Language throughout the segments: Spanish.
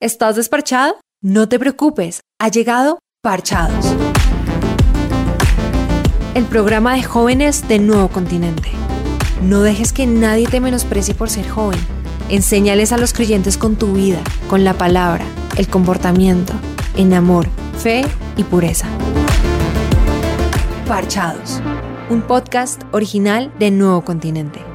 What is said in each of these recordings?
¿Estás desparchado? No te preocupes, ha llegado Parchados. El programa de jóvenes de Nuevo Continente. No dejes que nadie te menosprecie por ser joven. Enséñales a los creyentes con tu vida, con la palabra, el comportamiento, en amor, fe y pureza. Parchados, un podcast original de Nuevo Continente.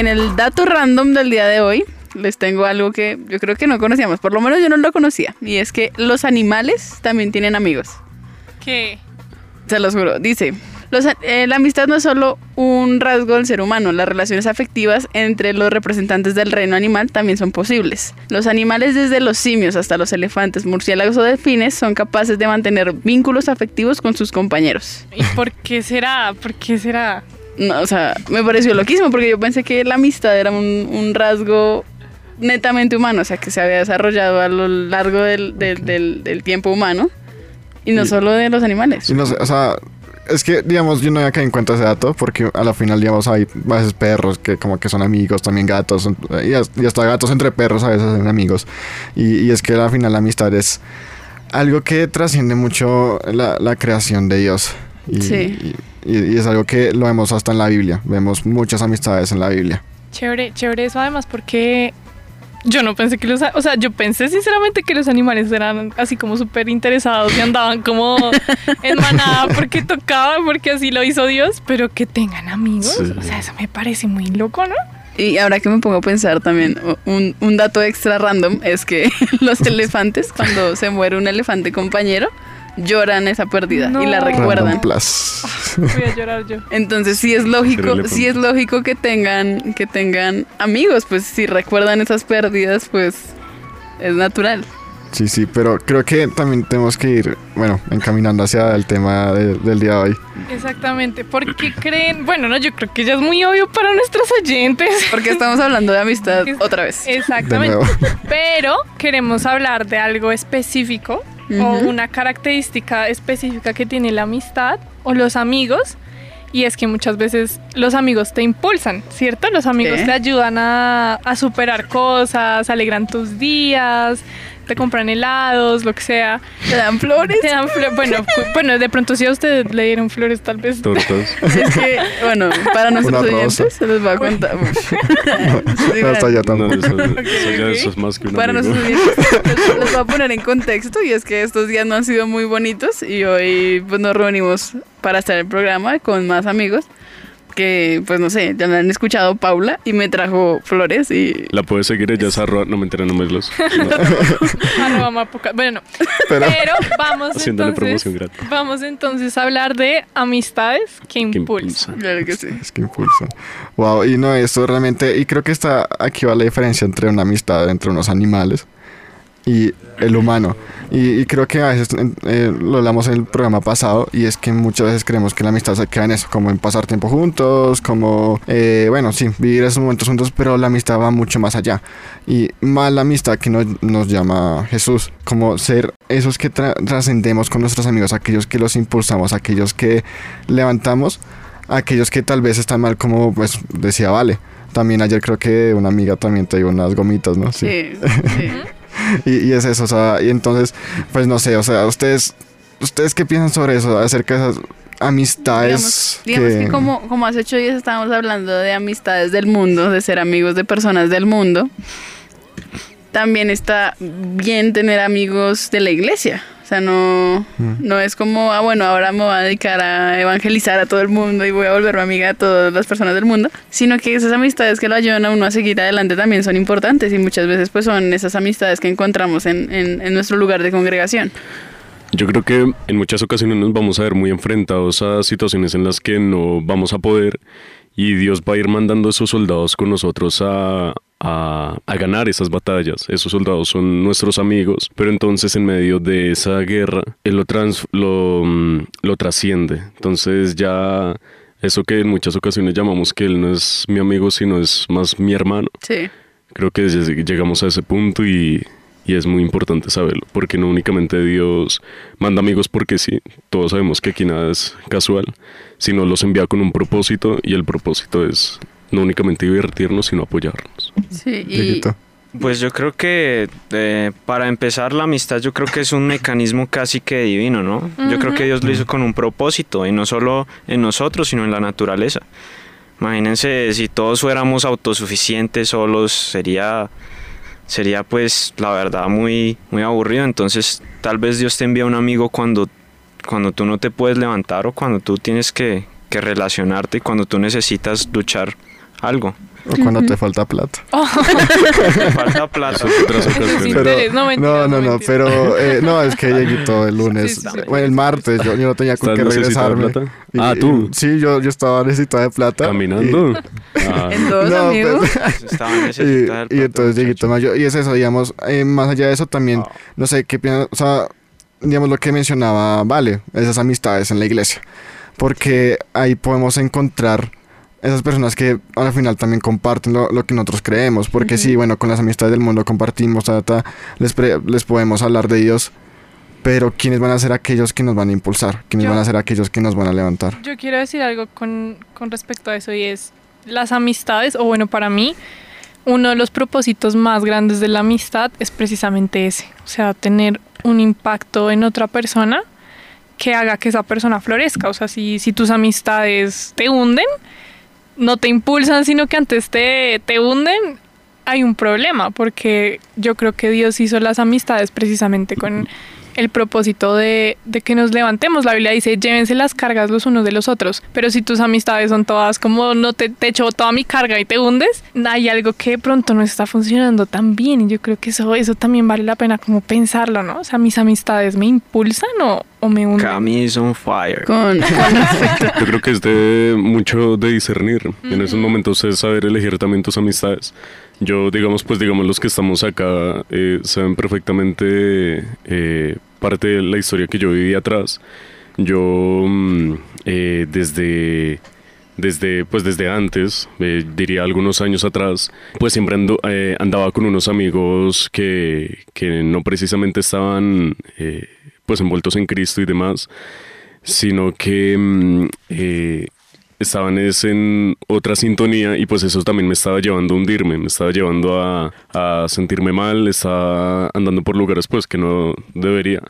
En el dato random del día de hoy les tengo algo que yo creo que no conocíamos, por lo menos yo no lo conocía, y es que los animales también tienen amigos. ¿Qué? Se los juro. Dice, los a- eh, la amistad no es solo un rasgo del ser humano, las relaciones afectivas entre los representantes del reino animal también son posibles. Los animales desde los simios hasta los elefantes, murciélagos o delfines son capaces de mantener vínculos afectivos con sus compañeros. ¿Y por qué será? ¿Por qué será? No, o sea, me pareció loquísimo porque yo pensé que la amistad era un, un rasgo netamente humano, o sea, que se había desarrollado a lo largo del, del- del- del tiempo humano y no Y- solo de los animales. Y no sé, o sea, es que, digamos, yo no había caído en cuenta ese dato porque a la final, digamos, hay a veces perros que como que son amigos, también gatos, y has- y hasta gatos entre perros a veces son amigos. Y, y es que al final la amistad es algo que trasciende mucho la, la creación de Dios. Y, Sí. Y- es algo que lo vemos hasta en la Biblia. Vemos muchas amistades en la Biblia. Chévere, chévere eso además porque yo no pensé que los... O sea, yo pensé sinceramente que los animales eran así como súper interesados y andaban como en manada porque tocaban, porque así lo hizo Dios, pero que tengan amigos. Sí. O sea, eso me parece muy loco, ¿no? Y ahora que me pongo a pensar también, un, un dato extra random es que los elefantes, cuando se muere un elefante compañero, lloran esa pérdida y la recuerdan. Plus. Voy a llorar yo. Entonces sí es lógico, sí es lógico que tengan, que tengan amigos, pues si recuerdan esas pérdidas, pues es natural. Sí, sí, pero creo que también tenemos que ir, bueno, encaminando hacia el tema de- del día de hoy. Exactamente. ¿Por qué creen? Bueno, no, yo creo que ya es muy obvio para nuestros oyentes. Porque estamos hablando de amistad Es- otra vez. De Exactamente. nuevo. Pero queremos hablar de algo específico o una característica específica que tiene la amistad o los amigos. Y es que muchas veces los amigos te impulsan, ¿cierto? Los amigos te ayudan a, a superar cosas, alegran tus días, te compran helados, lo que sea. ¿Te dan flores? Te dan flo- bueno, bueno, de pronto si a usted le dieron flores tal vez. Tortas. Es que, bueno, para nuestros oyentes se les va a contar. Sí, No, hasta ya No, tampoco. eso, eso ya eso es más que un Para amigo. nuestros oyentes les, les voy a poner en contexto y es que estos días no han sido muy bonitos y hoy pues nos reunimos para hacer el programa con más amigos que pues no sé, ya me han escuchado Paula y me trajo flores y La puedes seguir, ella es arroba, no me enteré, no me los. Arroba mapoca- Bueno, no. Pero- Pero vamos Haciéndole entonces, promoción gratis. vamos entonces a hablar de amistades que que impulsan. claro que sí. Es que impulsa. Wow, y no, esto realmente, y creo que está aquí va la diferencia entre una amistad entre unos animales y el humano. Y, y creo que a veces eh, lo hablamos en el programa pasado, y es que muchas veces creemos que la amistad se queda en eso, como en pasar tiempo juntos, como, eh, bueno, sí, vivir esos momentos juntos, pero la amistad va mucho más allá. Y más la amistad que nos, nos llama Jesús, como ser esos que tra- trascendemos con nuestros amigos, aquellos que los impulsamos, aquellos que levantamos aquellos que tal vez están mal, como pues decía Vale. También ayer creo que una amiga también te dio unas gomitas, ¿no? Sí, sí. Y, y es eso, o sea, y entonces, pues no sé, o sea, ustedes, ¿ustedes qué piensan sobre eso? Acerca de esas amistades Digamos, digamos que, como, como hace ocho días estábamos hablando de amistades del mundo, de ser amigos de personas del mundo, también está bien tener amigos de la iglesia. O sea, no, no es como, ah, bueno, ahora me voy a dedicar a evangelizar a todo el mundo y voy a volverme amiga de todas las personas del mundo, sino que esas amistades que lo ayudan a uno a seguir adelante también son importantes y muchas veces pues son esas amistades que encontramos en, en- en nuestro lugar de congregación. Yo creo que en muchas ocasiones nos vamos a ver muy enfrentados a situaciones en las que no vamos a poder y Dios va a ir mandando esos soldados con nosotros a, a, a ganar esas batallas. Esos soldados son nuestros amigos, pero entonces en medio de esa guerra, Él lo, trans- lo, mm, lo trasciende. Entonces ya eso que en muchas ocasiones llamamos que Él no es mi amigo, sino es más mi hermano. Sí. Creo que lleg- llegamos a ese punto y, y es muy importante saberlo, porque no únicamente Dios manda amigos porque sí, todos sabemos que aquí nada es casual, sino los envía con un propósito y el propósito es no únicamente divertirnos, sino apoyarnos. Sí, y Dieguito. Pues yo creo que eh, para empezar la amistad yo creo que es un mecanismo casi que divino, ¿no? Yo creo que Dios lo hizo con un propósito y no solo en nosotros, sino en la naturaleza. Imagínense si todos fuéramos autosuficientes solos, sería sería pues la verdad muy muy aburrido, entonces tal vez Dios te envía un amigo cuando cuando tú no te puedes levantar o cuando tú tienes que, que relacionarte y cuando tú necesitas luchar algo. O cuando te falta plata. Te falta plata. Interés, no, mentira, no, no, no, mentira. pero eh, no, es que Dieguito el lunes, Sí, bueno, el martes, yo, yo no tenía con ¿Estás qué necesitado de regresarme. plata? Y- Ah, ¿tú? Sí, yo, yo estaba necesitado de plata. Caminando. Ah, en dos No, amigos. pues, Estaba y, necesitada del y entonces me ayudó. Y es eso, digamos, eh, más allá de eso también, Ah. no sé qué piensas, o sea, digamos lo que mencionaba, vale, esas amistades en la iglesia. Porque ahí podemos encontrar esas personas que al final también comparten lo, lo que nosotros creemos. Porque sí, bueno, con las amistades del mundo compartimos, ta, ta, les, pre- les podemos hablar de Dios. Pero ¿quiénes van a ser aquellos que nos van a impulsar? ¿Quiénes Yo- van a ser aquellos que nos van a levantar? Yo quiero decir algo con, con respecto a eso y es las amistades, o bueno, para mí, uno de los propósitos más grandes de la amistad es precisamente ese, o sea, tener un impacto en otra persona que haga que esa persona florezca, o sea, si, si tus amistades te hunden, no te impulsan, sino que antes te, te hunden, hay un problema, porque yo creo que Dios hizo las amistades precisamente con el propósito de, de que nos levantemos. La Biblia dice, llévense las cargas los unos de los otros, pero si tus amistades son todas como no te, te echo toda mi carga y te hundes, hay algo que de pronto no está funcionando tan bien y yo creo que eso, eso también vale la pena como pensarlo, ¿no? O sea, mis amistades me impulsan o, o me hunden. Cami is on fire. Con, con respecto. Yo creo que es de mucho de discernir. En esos momentos es saber elegir también tus amistades. Yo, digamos, pues digamos los que estamos acá eh, saben perfectamente eh, parte de la historia que yo viví atrás. Yo mm, eh, desde desde pues desde antes eh, diría algunos años atrás pues siempre ando- andaba con unos amigos que, que no precisamente estaban pues envueltos en Cristo y demás sino que mm, estaban es en otra sintonía y pues eso también me estaba llevando a hundirme, me estaba llevando a, a sentirme mal, estaba andando por lugares pues que no debería.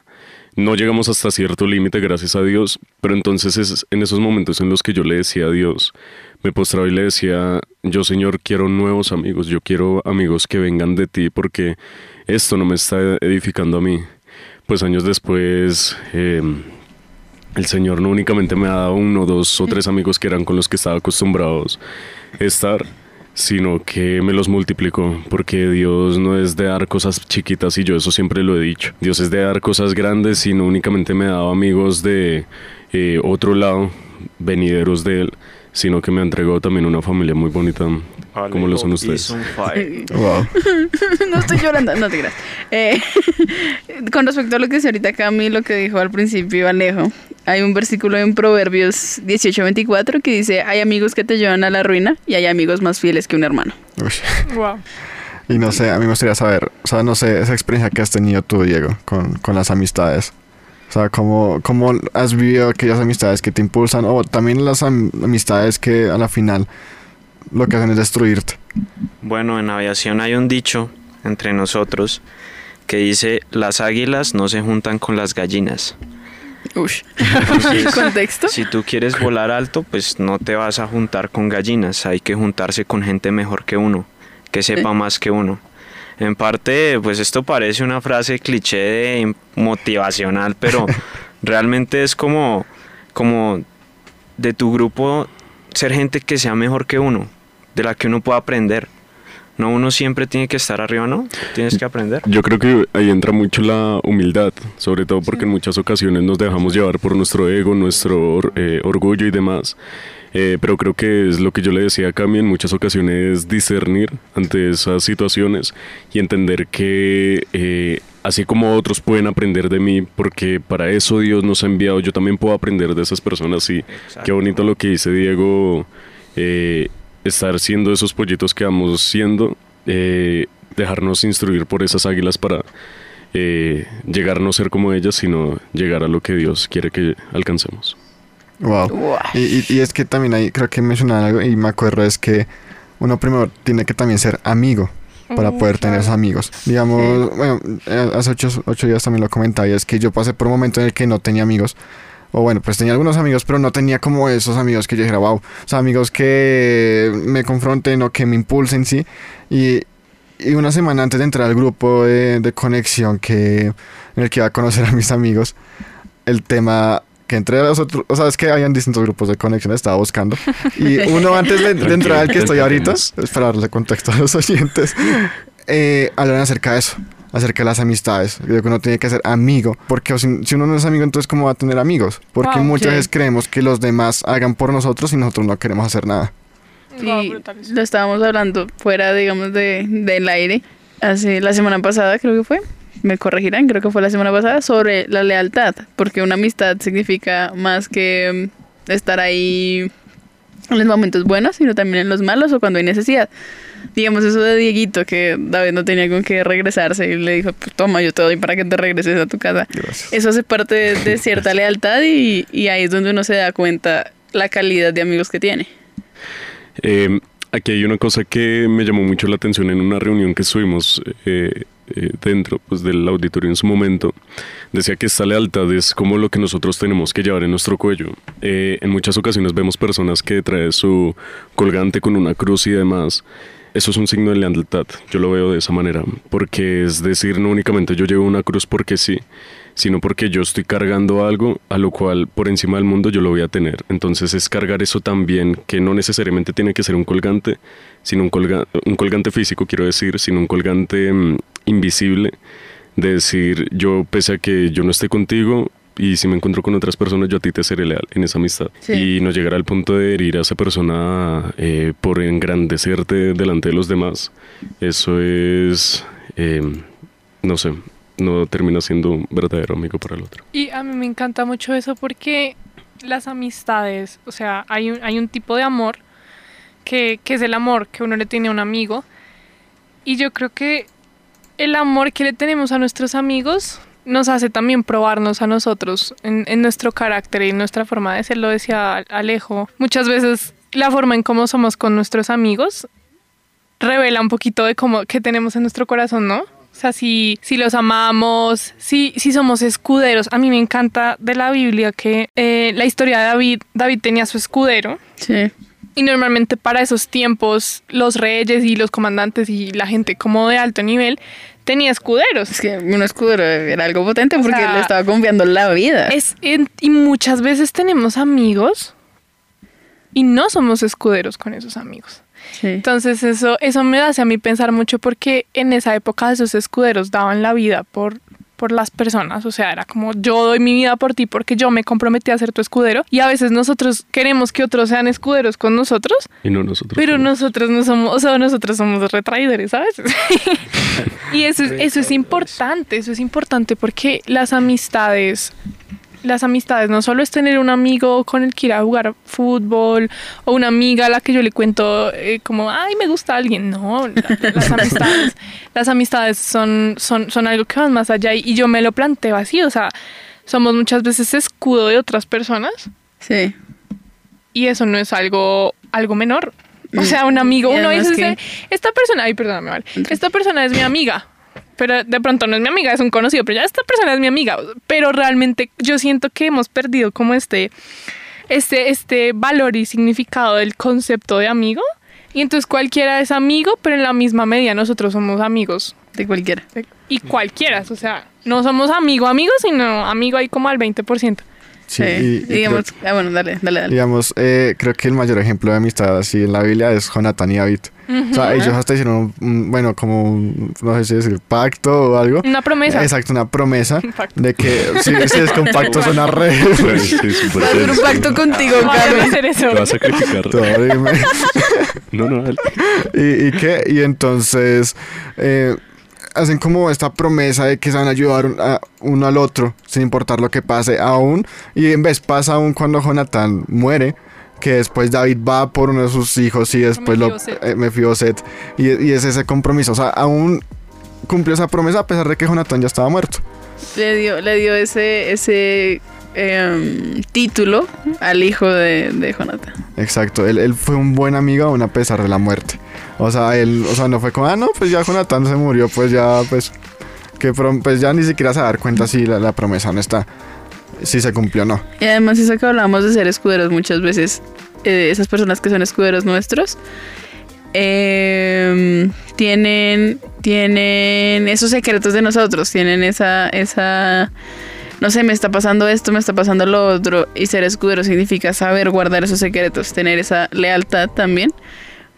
No llegamos hasta cierto límite, gracias a Dios, pero entonces es en esos momentos en los que yo le decía a Dios, me postraba y le decía, yo Señor quiero nuevos amigos, yo quiero amigos que vengan de ti porque esto no me está edificando a mí. Pues años después... eh, el Señor no únicamente me ha dado uno, dos o tres amigos que eran con los que estaba acostumbrados estar, sino que me los multiplicó, porque Dios no es de dar cosas chiquitas y yo eso siempre lo he dicho. Dios es de dar cosas grandes y no únicamente me ha dado amigos de eh, otro lado, venideros de Él, sino que me ha entregado también una familia muy bonita, como lo son ustedes. Wow. no estoy llorando, no te creas. Eh, con respecto a lo que dice ahorita Cami, lo que dijo al principio Alejo, hay un versículo en Proverbios 18:24 que dice, hay amigos que te llevan a la ruina y hay amigos más fieles que un hermano. Uy. Wow. Y no sé, a mí me gustaría saber, o sea, no sé, esa experiencia que has tenido tú, Diego, con, con las amistades. O sea, ¿cómo, ¿cómo has vivido aquellas amistades que te impulsan o también las am- amistades que a la final lo que hacen es destruirte? Bueno, en aviación hay un dicho entre nosotros que dice, las águilas no se juntan con las gallinas. Ush. Entonces, ¿Contexto? si tú quieres volar alto, pues no te vas a juntar con gallinas, hay que juntarse con gente mejor que uno, que sepa más que uno. En parte, pues esto parece una frase cliché de motivacional, pero realmente es como, como de tu grupo ser gente que sea mejor que uno, de la que uno pueda aprender. No, uno siempre tiene que estar arriba, ¿no? Tienes que aprender. Yo creo que ahí entra mucho la humildad, sobre todo porque en muchas ocasiones nos dejamos llevar por nuestro ego, nuestro eh, orgullo y demás. Eh, pero creo que es lo que yo le decía a Cami en muchas ocasiones discernir ante esas situaciones y entender que eh, así como otros pueden aprender de mí, porque para eso Dios nos ha enviado, yo también puedo aprender de esas personas y qué bonito lo que dice Diego, eh, estar siendo esos pollitos que vamos siendo. eh, dejarnos instruir por esas águilas para eh, llegar a no ser como ellas, sino llegar a lo que Dios quiere que alcancemos. Wow. Y, y- es que también ahí creo que mencionaban algo y me acuerdo es que uno primero tiene que también ser amigo para Mm, poder tener claro. esos amigos. Digamos, bueno, eh, hace ocho, ocho días también lo comentaba y es que yo pasé por un momento en el que no tenía amigos. O bueno, pues tenía algunos amigos, pero no tenía como esos amigos que yo dijera, wow. O sea, amigos que me confronten o que me impulsen, sí. Y, y una semana antes de entrar al grupo de, de conexión que, en el que iba a conocer a mis amigos, el tema que entre los otros, o sea, es que habían distintos grupos de conexión, estaba buscando. Y uno antes de, de entrar al que estoy ahorita, es para darle contexto a los oyentes, eh, hablan acerca de eso, acerca de las amistades. Creo que uno tiene que ser amigo, porque si, si uno no es amigo, entonces ¿cómo va a tener amigos? Porque Wow, muchas sí. veces creemos que los demás hagan por nosotros y nosotros no queremos hacer nada. Y lo estábamos hablando fuera, digamos, de, del aire. Hace la semana pasada, creo que fue. Me corregirán, creo que fue la semana pasada, sobre la lealtad. Porque una amistad significa más que mm, estar ahí en los momentos buenos, sino también en los malos o cuando hay necesidad. Digamos eso de Dieguito, que David no tenía con qué regresarse y le dijo, pues toma, yo te doy para que te regreses a tu casa. Gracias. Eso hace parte de, de cierta lealtad y, y ahí es donde uno se da cuenta la calidad de amigos que tiene. Eh, aquí hay una cosa que me llamó mucho la atención en una reunión que estuvimos eh, eh, dentro pues, del auditorio en su momento. Decía que esta lealtad es como lo que nosotros tenemos que llevar en nuestro cuello. Eh, en muchas ocasiones vemos personas que traen su colgante con una cruz y demás. Eso es un signo de lealtad, yo lo veo de esa manera, porque es decir, no únicamente yo llevo una cruz porque sí, sino porque yo estoy cargando algo a lo cual por encima del mundo yo lo voy a tener. Entonces es cargar eso también, que no necesariamente tiene que ser un colgante, sino un, colga- un colgante físico, quiero decir, sino un colgante mm, invisible, de decir, yo pese a que yo no esté contigo, y si me encuentro con otras personas, yo a ti te seré leal en esa amistad. Sí. Y no llegar al punto de herir a esa persona eh, por engrandecerte delante de los demás. Eso es, eh, no sé, no termina siendo un verdadero amigo para el otro. Y a mí me encanta mucho eso porque las amistades, o sea, hay un, hay un tipo de amor que, que es el amor que uno le tiene a un amigo. Y yo creo que el amor que le tenemos a nuestros amigos nos hace también probarnos a nosotros en, en nuestro carácter y en nuestra forma de ser. Lo decía Alejo. Muchas veces la forma en cómo somos con nuestros amigos revela un poquito de cómo que tenemos en nuestro corazón, ¿no? O sea, si, si los amamos, si, si somos escuderos. A mí me encanta de la Biblia que eh, la historia de David, David tenía su escudero Sí. Y normalmente para esos tiempos los reyes y los comandantes y la gente como de alto nivel tenía escuderos. Es que un escudero era algo potente porque sea, le estaba confiando la vida. Es, y muchas veces tenemos amigos y no somos escuderos con esos amigos. Sí. Entonces eso, eso me hace a mí pensar mucho porque en esa época esos escuderos daban la vida por, por las personas. O sea, era como yo doy mi vida por ti porque yo me comprometí a ser tu escudero. Y a veces nosotros queremos que otros sean escuderos con nosotros, Y no nosotros. pero nosotros no somos, o sea, nosotros somos retraidores, ¿sabes? y eso es, eso es importante, eso es importante porque las amistades, las amistades no solo es tener un amigo con el que ir a jugar fútbol o una amiga a la que yo le cuento eh, como, ay, me gusta alguien. No, la- las amistades, las amistades son, son, son algo que van más allá y, y yo me lo planteo así, o sea, somos muchas veces escudo de otras personas Sí. y eso no es algo, algo menor. O Mm, sea, un amigo, uno dice, que- esta persona, ay, perdóname, vale, esta persona es mi amiga, pero de pronto no es mi amiga, es un conocido, pero ya esta persona es mi amiga, pero realmente yo siento que hemos perdido como este, este, este valor y significado del concepto de amigo, y entonces cualquiera es amigo, pero en la misma medida nosotros somos amigos, De cualquiera. y cualquiera, o sea, no somos amigo amigo, sino amigo ahí como al 20%. Sí, Sí. y- y Digamos. creo- Ah, bueno, dale, dale, dale. Digamos, eh, creo que el mayor ejemplo de amistad así en la Biblia es Jonathan y David. O sea, ellos hasta hicieron, un- un- bueno, como, un, no sé si decir, pacto o algo. Una promesa. Exacto, una promesa Un pacto. de que si, si es con pacto suena re... Claro, sí, súper Voy a hacer un pacto contigo, Carmen. hacer eso. Te vas a sacrificar. Todo, dime. No, no, dale. ¿Y, y qué? Y entonces eh, hacen como esta promesa de que se van a ayudar un- a- uno al otro sin importar lo que pase aún. Y en vez pasa aún cuando Jonathan muere, que después David va por uno de sus hijos y después lo Mefiboset. eh, Mefiboset. y, y es ese compromiso, o sea, aún cumplió esa promesa a pesar de que Jonathan ya estaba muerto. Le dio, le dio ese, ese em, título al hijo de, de Jonathan. Exacto, él, él fue un buen amigo aún a pesar de la muerte. O sea, él, o sea, no fue como, ah, no, pues ya Jonathan se murió, pues ya, pues, que pues ya ni siquiera se va a dar cuenta si la, la promesa no está, si se cumplió o no. Y además eso que hablamos de ser escuderos muchas veces, eh, esas personas que son escuderos nuestros, em, tienen, tienen esos secretos de nosotros, tienen esa, esa, no sé, me está pasando esto, me está pasando lo otro, y ser escudero significa saber guardar esos secretos, tener esa lealtad también.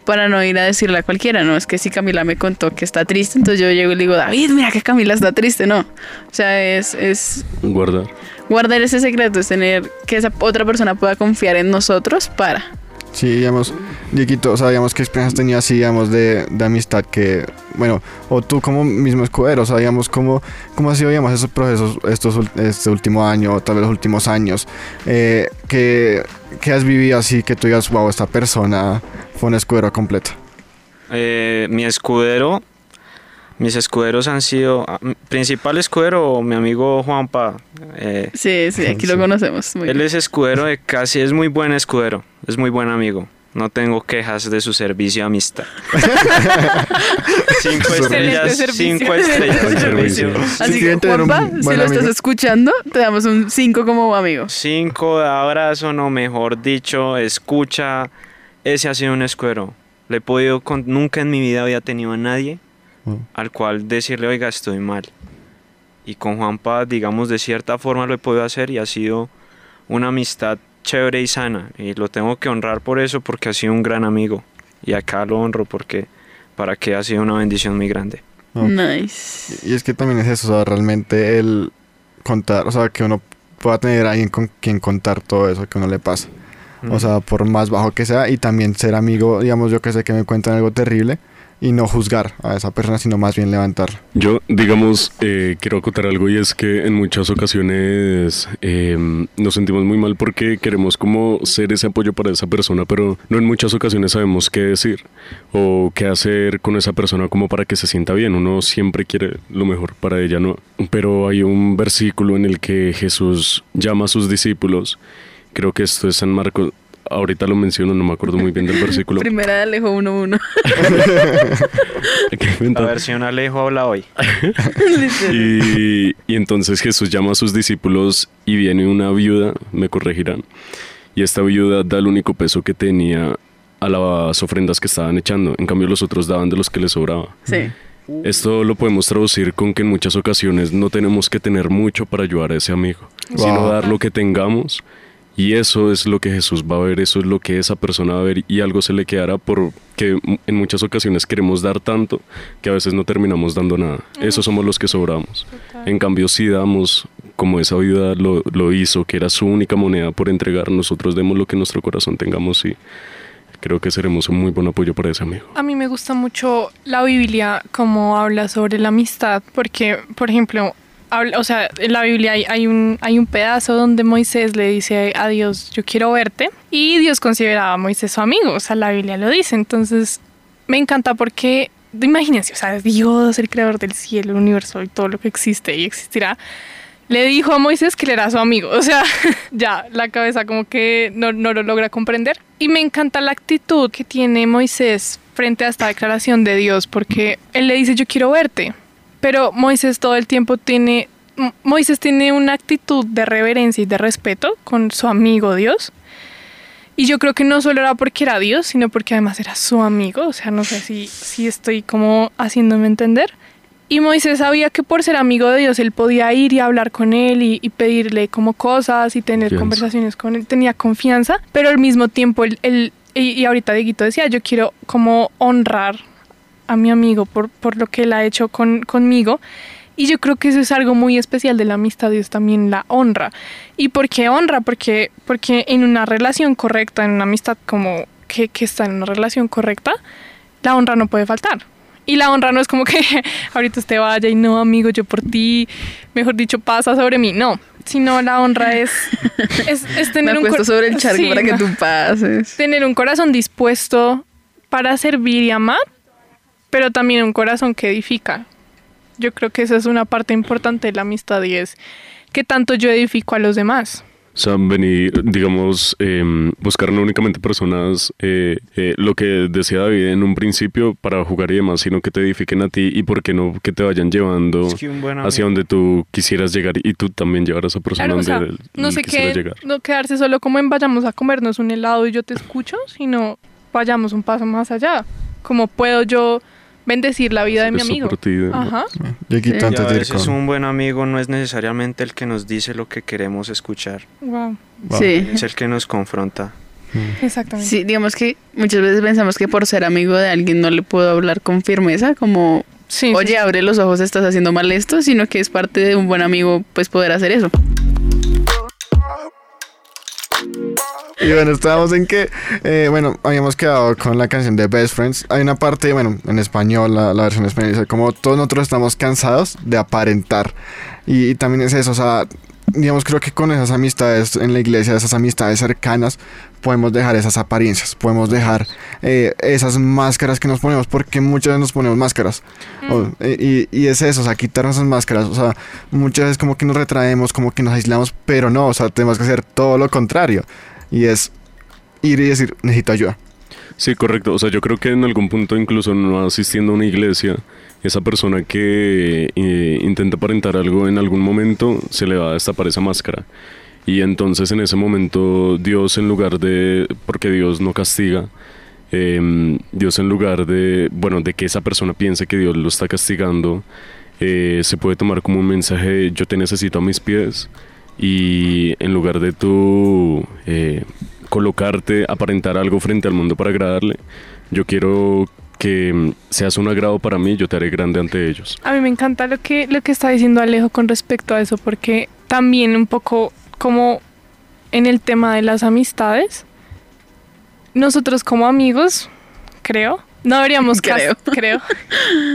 Para no ir a decirle a cualquiera, no es que si Camila me contó que está triste, entonces yo llego y le digo, David, mira que Camila está triste, no. O sea, es, es Guardar. guardar ese secreto es tener que esa otra persona pueda confiar en nosotros para. Sí, digamos, Dieguito, o sea, digamos, ¿qué experiencias tenía así, digamos, de, de amistad que, bueno, o tú como mismo escudero, o sea, digamos, ¿cómo, cómo ha sido, digamos, esos procesos estos, este último año, o tal vez los últimos años, eh, que, que has vivido así, que tú digas, wow, esta persona fue un escudero completo? Eh, mi escudero, mis escuderos han sido, ah, mi principal escudero, mi amigo Juanpa. eh, Sí, sí, aquí lo Sí. conocemos. Muy él bien. es escudero de casi, es muy buen escudero, es muy buen amigo. No tengo quejas de su servicio y amistad. cinco estrellas, cinco estrellas de servicio. Así que, Juanpa, si lo estás escuchando, te damos un 5 como amigo. Cinco de abrazo, no mejor dicho, escucha. Ese ha sido un escuero. Le he podido, con- nunca en mi vida había tenido a nadie Mm. al cual decirle, oiga, estoy mal. Y con Juanpa, digamos, de cierta forma lo he podido hacer y ha sido una amistad chévere y sana. Y lo tengo que honrar por eso porque ha sido un gran amigo. Y acá lo honro porque para que ha sido una bendición muy grande. No. Nice. Y es que también es eso, o sea, realmente el contar, o sea, que uno pueda tener a alguien con quien contar todo eso que uno le pasa. O sea, por más bajo que sea, y también ser amigo, digamos, yo que sé que me cuentan algo terrible, y no juzgar a esa persona, sino más bien levantarla. Yo, digamos, eh, quiero acotar algo y es que en muchas ocasiones eh, nos sentimos muy mal porque queremos como ser ese apoyo para esa persona, pero no en muchas ocasiones sabemos qué decir o qué hacer con esa persona como para que se sienta bien. Uno siempre quiere lo mejor para ella, ¿no? Pero hay un versículo en el que Jesús llama a sus discípulos, creo que esto es San Marcos, ahorita lo menciono, no me acuerdo muy bien del versículo. Primera de Alejo 1-1. La versión Alejo habla hoy. Y, y entonces Jesús llama a sus discípulos y viene una viuda, me corregirán, y esta viuda da el único peso que tenía a las ofrendas que estaban echando, en cambio los otros daban de los que les sobraba. Sí. Esto lo podemos traducir con que en muchas ocasiones no tenemos que tener mucho para ayudar a ese amigo, sino dar lo que tengamos. Y eso es lo que Jesús va a ver, eso es lo que esa persona va a ver y algo se le quedará porque en muchas ocasiones queremos dar tanto que a veces no terminamos dando nada. Esos somos los que sobramos. En cambio, si damos como esa viuda lo, lo hizo, que era su única moneda por entregar, nosotros demos lo que nuestro corazón tengamos y creo que seremos un muy buen apoyo para ese amigo. A mí me gusta mucho la Biblia como habla sobre la amistad, porque, por ejemplo, habla- o sea, en la Biblia hay, hay un, hay un pedazo donde Moisés le dice a Dios, yo quiero verte, y Dios consideraba a Moisés su amigo, o sea, la Biblia lo dice, entonces me encanta porque, imagínense, o sea, Dios, el creador del cielo, el universo y todo lo que existe y existirá, le dijo a Moisés que él era su amigo. O sea, ya la cabeza como que no, no lo logra comprender. Y me encanta la actitud que tiene Moisés frente a esta declaración de Dios, porque él le dice, yo quiero verte. Pero Moisés todo el tiempo tiene, Moisés tiene una actitud de reverencia y de respeto con su amigo Dios. Y yo creo que no solo era porque era Dios, sino porque además era su amigo. O sea, no sé si, si estoy como haciéndome entender. Y Moisés sabía que por ser amigo de Dios él podía ir y hablar con él y, y pedirle como cosas y tener Confianza. conversaciones con él, tenía confianza, pero al mismo tiempo él, él- y, y ahorita Dieguito decía, yo quiero como honrar a mi amigo por, por lo que él ha hecho con, conmigo. Y yo creo que eso es algo muy especial de la amistad, Dios también la honra. ¿Y por qué honra? Porque, porque en una relación correcta, en una amistad como que, que está en una relación correcta, la honra no puede faltar. Y la honra no es como que ahorita usted vaya y no, amigo, yo por ti, mejor dicho, pasa sobre mí. No, sino la honra es, es, es Me tener un acuesto cor- sobre el charco Sí, para que tú pases. tener un corazón dispuesto para servir y amar, pero también un corazón que edifica. Yo creo que esa es una parte importante de la amistad y es que tanto yo edifico a los demás. O sea, venir, digamos, eh, buscar no únicamente personas, eh, eh, lo que decía David en un principio, para jugar y demás, sino que te edifiquen a ti y por qué no que te vayan llevando Es que hacia donde tú quisieras llegar y tú también llevar a esa persona Claro, o sea, donde no sé quisiera qué, llegar. no quedarse solo como en vayamos a comernos un helado y yo te escucho, sino vayamos un paso más allá. Como puedo yo bendecir la vida de mi amigo. por ti y demás. Ajá. Dieguito, Sí. Y a veces un buen amigo no es necesariamente el que nos dice lo que queremos escuchar, Wow. Wow. Sí. es el que nos confronta. Exactamente. Sí, digamos que muchas veces pensamos que por ser amigo de alguien no le puedo hablar con firmeza, como, Sí, oye, sí. abre los ojos, estás haciendo mal esto, sino que es parte de un buen amigo, pues poder hacer eso. Y bueno, estábamos en que, eh, bueno, habíamos quedado con la canción de Best Friends. Hay una parte, bueno, en español, la, la versión española dice, como todos nosotros estamos cansados de aparentar. Y, y también es eso, o sea, digamos, creo que con esas amistades en la iglesia, esas amistades cercanas, podemos dejar esas apariencias, podemos dejar eh, esas máscaras que nos ponemos, porque muchas veces nos ponemos máscaras. O- y, y es eso, o sea, quitarnos esas máscaras, o sea, muchas veces como que nos retraemos, como que nos aislamos, pero no, o sea, tenemos que hacer todo lo contrario. Y es ir y decir, necesito ayuda. Sí, correcto. O sea, yo creo que en algún punto, incluso no asistiendo a una iglesia, esa persona que eh, intenta aparentar algo en algún momento se le va a destapar esa máscara. Y entonces en ese momento Dios en lugar de, porque Dios no castiga, eh, Dios en lugar de, bueno, de que esa persona piense que Dios lo está castigando, eh, se puede tomar como un mensaje, yo te necesito a mis pies y en lugar de tú eh, colocarte, aparentar algo frente al mundo para agradarle, yo quiero que mm, seas un agrado para mí, yo te haré grande ante ellos. A mí me encanta lo que, lo que está diciendo Alejo con respecto a eso, porque también un poco como en el tema de las amistades, nosotros como amigos, creo, no deberíamos, Creo. creo,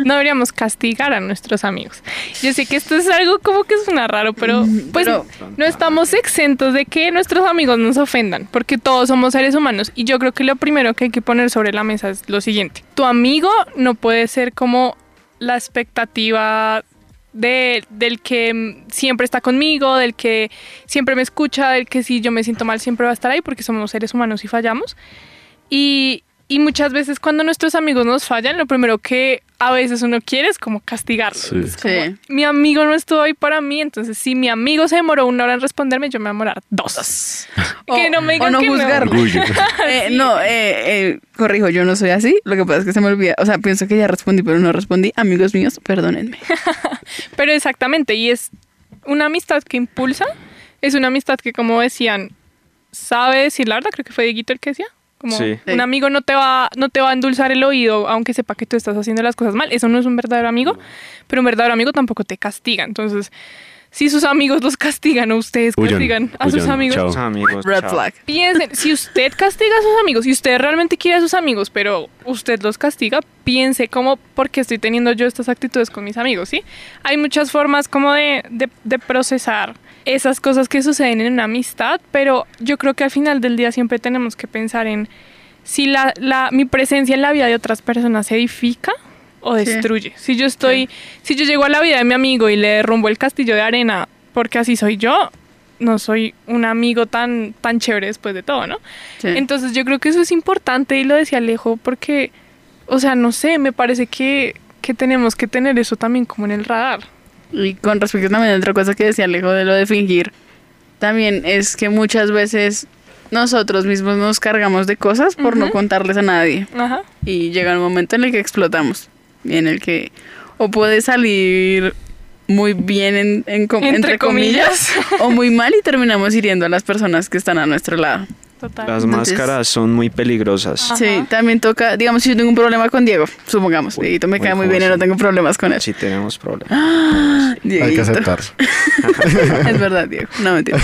no deberíamos castigar a nuestros amigos. Yo sé que esto es algo como que suena raro, pero pues pero- no estamos exentos de que nuestros amigos nos ofendan, porque todos somos seres humanos. Y yo creo que lo primero que hay que poner sobre la mesa es lo siguiente. Tu amigo no puede ser como la expectativa de, del que mm, siempre está conmigo, del que siempre me escucha, del que si yo me siento mal siempre va a estar ahí, porque somos seres humanos y fallamos. Y, y muchas veces cuando nuestros amigos nos fallan, lo primero que a veces uno quiere es como castigarlos. Sí. Es como, Sí. Mi amigo no estuvo ahí para mí, entonces si mi amigo se demoró una hora en responderme, yo me voy a demorar dos. que no me o digan no que juzgarlo. Eh, no, eh, eh, corrijo, yo no soy así. Lo que pasa es que se me olvida. O sea, pienso que ya respondí, pero no respondí. Amigos míos, perdónenme. Pero exactamente, y es una amistad que impulsa, es una amistad que, como decían, sabe decir la verdad, creo que fue Dieguito el que decía. Como Sí. un amigo no te va, no te va a endulzar el oído, aunque sepa que tú estás haciendo las cosas mal. Eso no es un verdadero amigo, pero un verdadero amigo tampoco te castiga. Entonces, si sus amigos los castigan o ustedes castigan a sus amigos, chao. Los amigos. Red chao. flag. piensen, si usted castiga a sus amigos, si usted realmente quiere a sus amigos, pero usted los castiga, piense como, ¿por qué estoy teniendo yo estas actitudes con mis amigos? ¿sí? Hay muchas formas como de, de- de procesar esas cosas que suceden en una amistad, pero yo creo que al final del día siempre tenemos que pensar en si la, la- mi presencia en la vida de otras personas se edifica o Sí. destruye. Si yo estoy, si yo llego a la vida de mi amigo y le derrumbo el castillo de arena porque así soy yo, no soy un amigo tan, tan chévere después de todo, ¿no? Sí. Entonces yo creo que eso es importante y lo decía Alejo porque, o sea, no sé, me parece que, que tenemos que tener eso también como en el radar. Y con respecto también a otra cosa que decía Alejo de lo de fingir, también es que muchas veces nosotros mismos nos cargamos de cosas por no contarles a nadie. Ajá. Y llega un momento en el que explotamos. Y en el que o puede salir muy bien en, en com- Entre entre, comillas, o muy mal y terminamos hiriendo a las personas que están a nuestro lado. Total. Las Entonces- máscaras son muy peligrosas. Ajá. Sí, también toca, digamos, si yo tengo un problema con Diego, supongamos, Uy, Dieguito me cae muy bien y no tengo problemas con él. Sí tenemos problemas. Hay que aceptar. es verdad, Diego. No, mentira.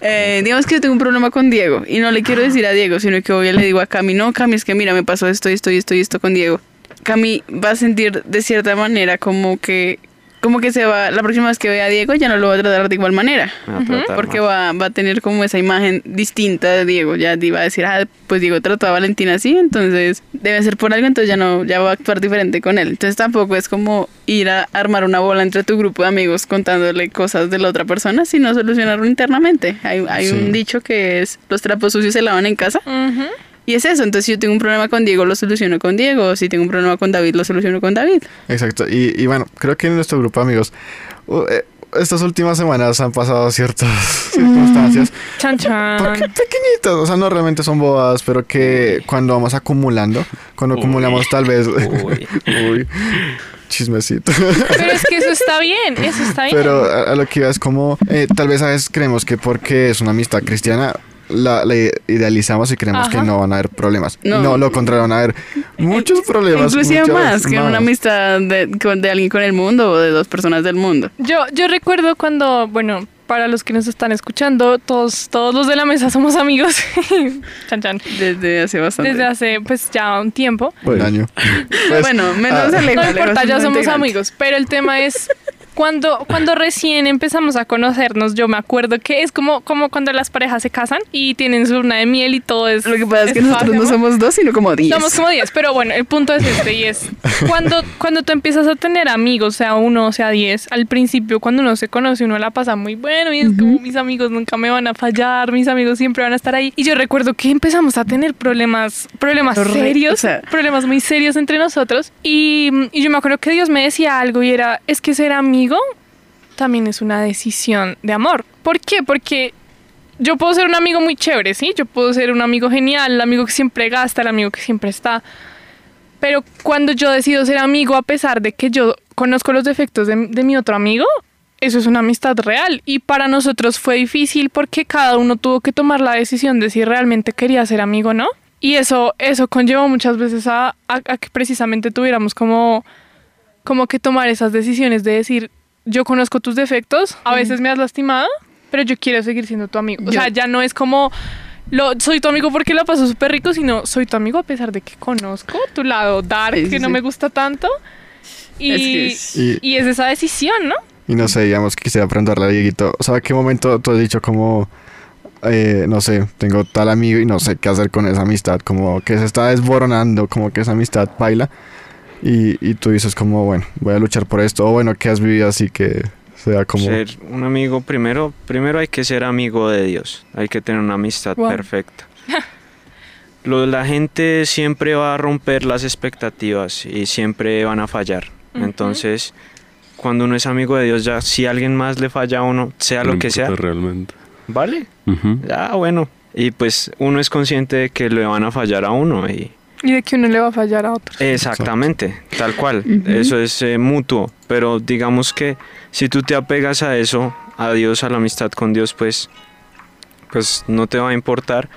Eh, digamos que yo tengo un problema con Diego y no le quiero decir a Diego, sino que voy y le digo a Cami, no, Cami, es que mira, me pasó esto, esto y esto y esto con Diego. Cami va a sentir de cierta manera como que como que se va, la próxima vez que vea a Diego ya no lo va a tratar de igual manera. Va Porque va, va a tener como esa imagen distinta de Diego. Ya iba a decir, ah, pues Diego trató a Valentina así, entonces debe ser por algo, entonces ya no, ya va a actuar diferente con él. Entonces tampoco es como ir a armar una bola entre tu grupo de amigos contándole cosas de la otra persona, sino solucionarlo internamente. Hay, hay Sí. un dicho que es los trapos sucios se lavan en casa. Ujú. Y es eso, entonces si yo tengo un problema con Diego, lo soluciono con Diego, si tengo un problema con David, lo soluciono con David. Exacto. Y, y bueno, creo que en nuestro grupo de amigos, uh, eh, estas últimas semanas han pasado ciertas circunstancias Chan chan. Porque pequeñitas, o sea, no realmente son bobadas, pero que cuando vamos acumulando, cuando Uy. acumulamos tal vez... Uy. Uy, chismecito. Pero es que eso está bien, eso está bien. Pero a, a lo que iba es como, eh, tal vez a veces creemos que porque es una amistad cristiana, la, la idealizamos y creemos Ajá. que no van a haber problemas. No. No, lo contrario, van a haber muchos problemas. Inclusive más que una amistad de, alguien con el mundo o de dos personas del mundo. Yo, yo recuerdo cuando, bueno, para los que nos están escuchando, todos, todos los de la mesa somos amigos. chan chan. Desde hace bastante. Desde hace pues ya un tiempo. Un año. Pues, bueno, menos ah, Alejo, No importa, ya somos integrante. amigos. Pero el tema es cuando, cuando recién empezamos a conocernos, yo me acuerdo que es como, como cuando las parejas se casan y tienen su luna de miel y todo es. Lo que pasa es que es nosotros fácil, no somos dos, sino como diez. Somos como 10, pero bueno, el punto es este y es cuando, cuando tú empiezas a tener amigos, sea uno, sea 10, al principio cuando uno se conoce uno la pasa muy bueno y es como mis amigos nunca me van a fallar, mis amigos siempre van a estar ahí. Y yo recuerdo que empezamos a tener problemas, problemas serios, o sea- problemas muy serios entre nosotros y, y yo me acuerdo que Dios me decía algo y era, es que ser también es una decisión de amor. ¿Por qué? Porque yo puedo ser un amigo muy chévere, ¿sí? Yo puedo ser un amigo genial, el amigo que siempre gasta, el amigo que siempre está. Pero cuando yo decido ser amigo, a pesar de que yo conozco los defectos de, de mi otro amigo, eso es una amistad real. Y para nosotros fue difícil porque cada uno tuvo que tomar la decisión de si realmente quería ser amigo o no. Y eso, eso conllevó muchas veces a, a- a que precisamente tuviéramos como, como que tomar esas decisiones de decir, yo conozco tus defectos, a veces me has lastimado, pero yo quiero seguir siendo tu amigo. O Yo- sea, ya no es como, lo, soy tu amigo porque la paso súper rico, sino soy tu amigo a pesar de que conozco tu lado dark, Sí, sí, que no sí. me gusta tanto. Y Es que Y, y es esa decisión, ¿no? y no sé, digamos, quisiera preguntarle a Dieguito, o sea, ¿qué momento tú has dicho como, eh, no sé, tengo tal amigo y no sé qué hacer con esa amistad, como que se está desboronando, como que esa amistad baila, y, y tú dices como, bueno, voy a luchar por esto, o bueno, ¿qué has vivido así que sea como... Ser un amigo, primero, primero hay que ser amigo de Dios. Hay que tener una amistad Wow. perfecta. Lo, la gente siempre va a romper las expectativas y siempre van a fallar. Entonces, cuando uno es amigo de Dios, ya si alguien más le falla a uno, sea No lo que sea, realmente. vale. Ya, bueno. Y pues uno es consciente de que le van a fallar a uno y Y de que uno le va a fallar a otro. Exactamente, tal cual. Eso es eh, mutuo. Pero digamos que si tú te apegas a eso, a Dios, a la amistad con Dios, pues, pues no te va a importar.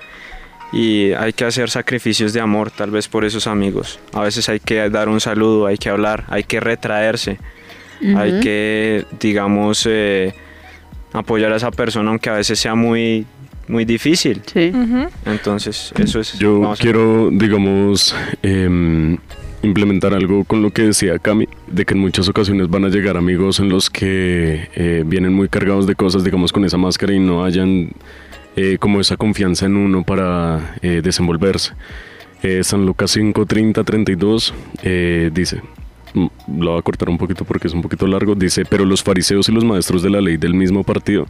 Y hay que hacer sacrificios de amor, tal vez por esos amigos. A veces hay que dar un saludo, hay que hablar, hay que retraerse, hay que, digamos, eh, apoyar a esa persona, aunque a veces sea muy, muy difícil. Sí. Entonces, eso es. Yo quiero, digamos, em, implementar algo con lo que decía Cami, de que en muchas ocasiones van a llegar amigos en los que eh, vienen muy cargados de cosas, digamos, con esa máscara y no hayan eh, como esa confianza en uno para eh, desenvolverse. Eh, San Lucas 5, 30, 32 eh, dice, mm, lo voy a cortar un poquito porque es un poquito largo, dice, pero los fariseos y los maestros de la ley del mismo partido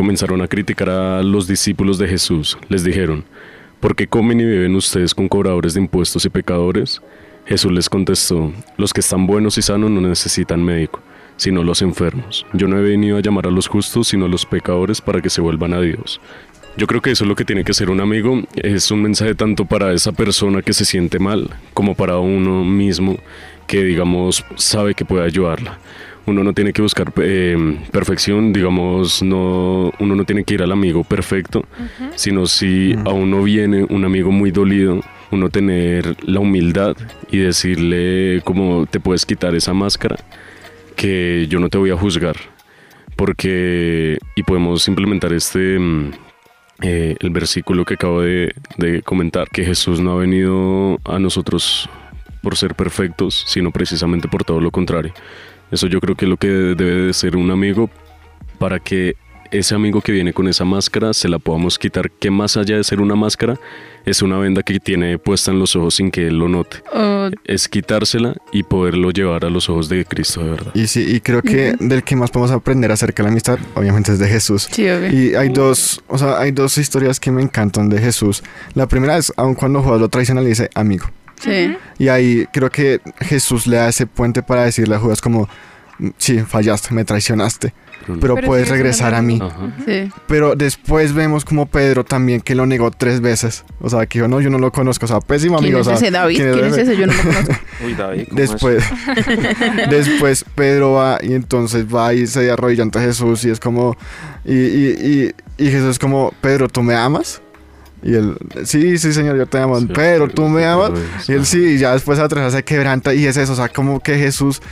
comenzaron a criticar a los discípulos de Jesús. Les dijeron, ¿por qué comen y beben ustedes con cobradores de impuestos y pecadores? Jesús les contestó, los que están buenos y sanos no necesitan médico, sino los enfermos. Yo no he venido a llamar a los justos, sino a los pecadores para que se vuelvan a Dios. Yo creo que eso es lo que tiene que ser un amigo. Es un mensaje tanto para esa persona que se siente mal como para uno mismo que, digamos, sabe que puede ayudarla. Uno no tiene que buscar eh, perfección, digamos, no, uno no tiene que ir al amigo perfecto, sino si a uno viene un amigo muy dolido, uno tener la humildad y decirle como te puedes quitar esa máscara, que yo no te voy a juzgar, porque, y podemos implementar este, mm, eh, el versículo que acabo de, de comentar, que Jesús no ha venido a nosotros por ser perfectos, sino precisamente por todo lo contrario. Eso yo creo que es lo que debe de ser un amigo para que ese amigo que viene con esa máscara se la podamos quitar, que más allá de ser una máscara, es una venda que tiene puesta en los ojos sin que él lo note. O- Es quitársela y poderlo llevar a los ojos de Cristo de verdad. Y sí, y creo que del que más podemos aprender acerca de la amistad, obviamente es de Jesús. sí, obvio. Y hay dos, o sea, hay dos historias que me encantan de Jesús. La primera es, aun cuando Judas lo traiciona, le dice amigo. Sí. Y ahí creo que Jesús le da ese puente para decirle a Judas como, "Mm, sí, fallaste, me traicionaste, pero, Pero puedes regresar a mí. amigo. Ajá. Sí. Pero después vemos como Pedro también que lo negó tres veces. O sea, que dijo, no, yo no lo conozco. O sea, pésimo ¿Quién amigo. es o sea, ese David? ¿quién es ¿Quién es ese? Yo no lo conozco. Uy, David, ¿cómo Después, después Pedro va y entonces va y se arrodilla ante Jesús y es como, y, y, y, y Jesús es como, Pedro, ¿tú me amas? Y él, sí, sí, señor, yo te amo. Sí, Pedro, ¿tú me amas? Y él sí, y ya después a otra se quebranta y es eso, o sea, como que Jesús,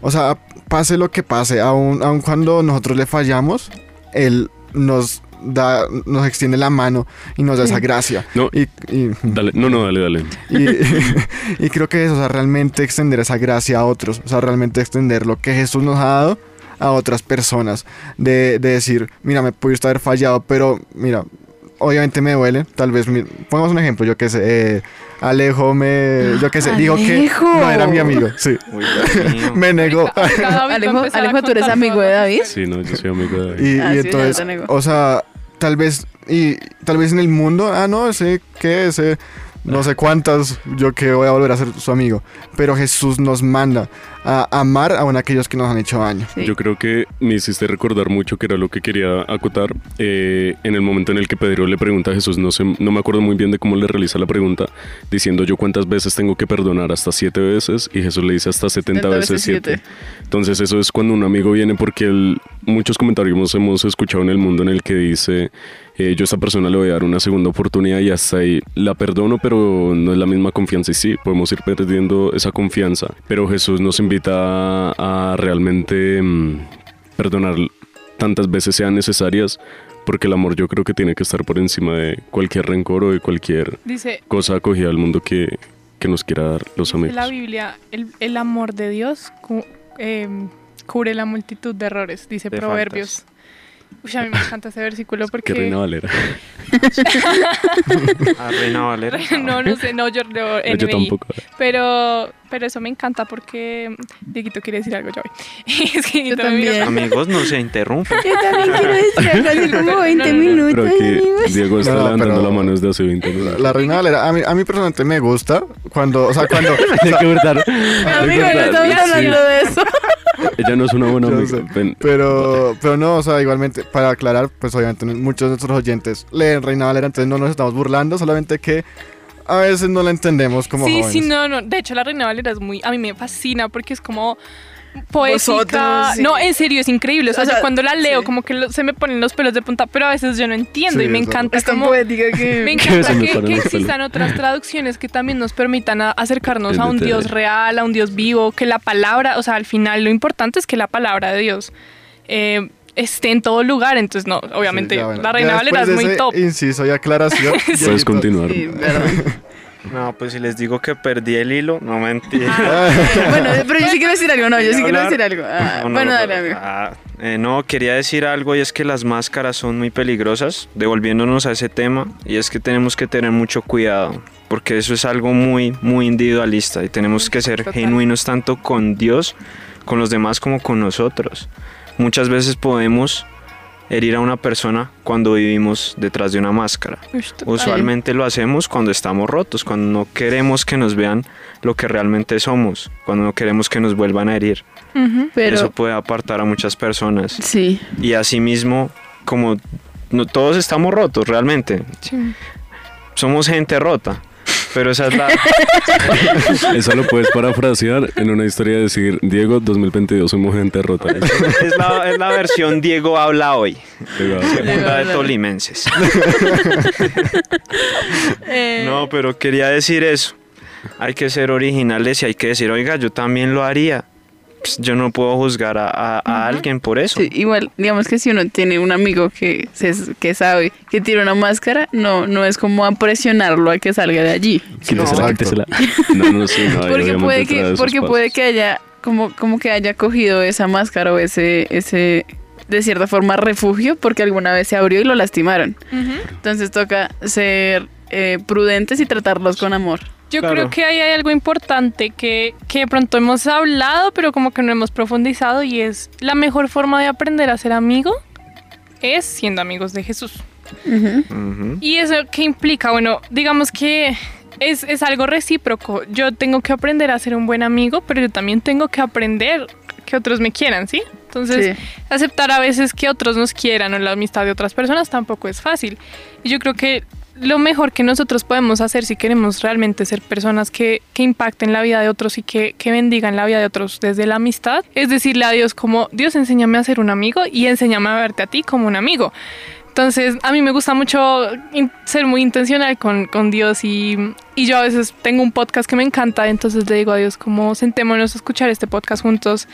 o sea, pase lo que pase, aun, aun cuando nosotros le fallamos, Él nos da, nos extiende la mano y nos da esa gracia. No, Y, y- dale, no, no, dale, dale. y, y creo que eso, o sea, realmente extender esa gracia a otros, o sea, realmente extender lo que Jesús nos ha dado a otras personas, de, de decir, mira, me pudiste haber fallado, pero mira, obviamente me duele, tal vez, mi- pongamos un ejemplo, yo que sé, eh, Alejo me, yo que sé, dijo que no era mi amigo, sí, Uy, me negó. Alejo, Alejo, ¿tú eres amigo de que David? Sí, no, yo soy amigo de David. Y, Ah, y sí, entonces, te negó. o sea, tal vez, y tal vez en el mundo, ah, no, sé qué, ese, no sé cuántas, yo que voy a volver a ser su amigo. Pero Jesús nos manda a amar aún a aquellos que nos han hecho daño. Sí. Yo creo que me hiciste recordar mucho que era lo que quería acotar. eh, en el momento en el que Pedro le pregunta a Jesús, no sé, no me acuerdo muy bien de cómo le realiza la pregunta, diciendo yo cuántas veces tengo que perdonar, hasta siete veces, y Jesús le dice hasta 70, 70 veces veces siete. siete. Entonces eso es cuando un amigo viene porque el- muchos comentarios hemos escuchado en el mundo en el que dice, eh, yo a esta persona le voy a dar una segunda oportunidad y hasta ahí la perdono, pero no es la misma confianza. Y sí, podemos ir perdiendo esa confianza, pero Jesús nos invita a, a realmente mm, perdonar tantas veces sean necesarias, porque el amor yo creo que tiene que estar por encima de cualquier rencor o de cualquier Dice, cosa acogida del mundo que, que nos quiera dar los amigos. la Biblia, el, el amor de Dios cu- em, cubre la multitud de errores, dice De Proverbios. Uy, a mí me encanta ese versículo Que porque... Reina Valera. A Reina Valera. no, no sé, no, yo leo yo tampoco. Pero, pero eso me encanta porque Dieguito quiere decir algo, voy. es que Yo también. Amigos, no se interrumpan. Yo también quiero decir algo así como No, no, 20 no, no. minutos. Pero. Diego está No, levantando pero- la mano desde hace 20 La, minutos. la reina Valera, a mí, a mí personalmente me gusta cuando, o sea, cuando... Hay que verdad. Amigo, no estamos hablando de eso. Ella no es una buena Yo amiga. Pero, pero no, o sea, igualmente, para aclarar, pues obviamente muchos de nuestros oyentes leen Reina Valera, entonces no nos estamos burlando, solamente que a veces no la entendemos como Sí, jóvenes. sí, no, no. De hecho, la Reina Valera es muy. A mí me fascina porque es como. Poética. Vosotros, sí. No, en serio, es increíble. O sea, O sea, yo cuando la leo, sí. como que lo- se me ponen los pelos de punta, pero a veces yo no entiendo Sí, y me encanta Es tan como. poética que... Me encanta que, existan otras traducciones que también nos permitan a- acercarnos Es a un. Dios real, a un Dios vivo, que la palabra, o sea, al final lo importante es que la palabra de Dios eh, esté en todo lugar. Entonces, no, obviamente, Sí, ya, bueno. la Reina Valera es muy ese top. Inciso y aclaración. puedes Dieguito. continuar. Sí. No, pues si les digo que perdí el hilo, no mentira. bueno, pero yo sí quiero decir algo, no, yo sí quiero decir algo. Ah, No, no, bueno, no, dale, amigo. ah, eh, no, quería decir algo y es que las máscaras son muy peligrosas, devolviéndonos a ese tema, y es que tenemos que tener mucho cuidado, porque eso es algo muy, muy individualista y tenemos que ser Total. genuinos tanto con Dios, con los demás como con nosotros. Muchas veces podemos herir a una persona cuando vivimos detrás de una máscara. Usualmente lo hacemos cuando estamos rotos, cuando no queremos que nos vean lo que realmente somos, cuando no queremos que nos vuelvan a herir. Pero, Eso puede apartar a muchas personas. sí, Y asimismo, como no, todos estamos rotos realmente, Sí. somos gente rota. Pero esa es la... Eso lo puedes parafrasear en una historia de decir, Diego, 2022 somos gente rota. es la, es la versión Diego habla hoy, segunda de Tolimenses. Eh, No, pero quería decir eso. Hay que ser originales y hay que decir, oiga, yo también lo haría. Pues, yo no puedo juzgar a, a- a alguien por eso. sí, igual, digamos que si uno tiene un amigo que, se, que sabe que tiene una máscara, no, no es como a presionarlo a que salga de allí. Quítesela, Exacto. quítesela. No, no, sí, no. Porque puede que, porque puede que haya como, como que haya cogido esa máscara o ese, ese, de cierta forma, refugio porque alguna vez se abrió y lo lastimaron. Entonces toca ser eh, prudentes y tratarlos con amor. Yo Claro. creo que ahí hay algo importante que, que de pronto hemos hablado, pero como que no hemos profundizado y es la mejor forma de aprender a ser amigo es siendo amigos de Jesús. Ujú. ¿Y eso qué implica? Bueno, digamos que es, es algo recíproco. Yo tengo que aprender a ser un buen amigo, pero yo también tengo que aprender que otros me quieran, ¿sí? Entonces, Sí. aceptar a veces que otros nos quieran o la amistad de otras personas tampoco es fácil. Y yo creo que lo mejor que nosotros podemos hacer si queremos realmente ser personas que, que impacten la vida de otros y que, que bendigan la vida de otros desde la amistad, es decirle a Dios como, Dios, enséñame a ser un amigo y enséñame a verte a ti como un amigo. Entonces, a mí me gusta mucho ser muy intencional con, con Dios y, y yo a veces tengo un podcast que me encanta, entonces le digo a Dios como sentémonos a escuchar este podcast juntos,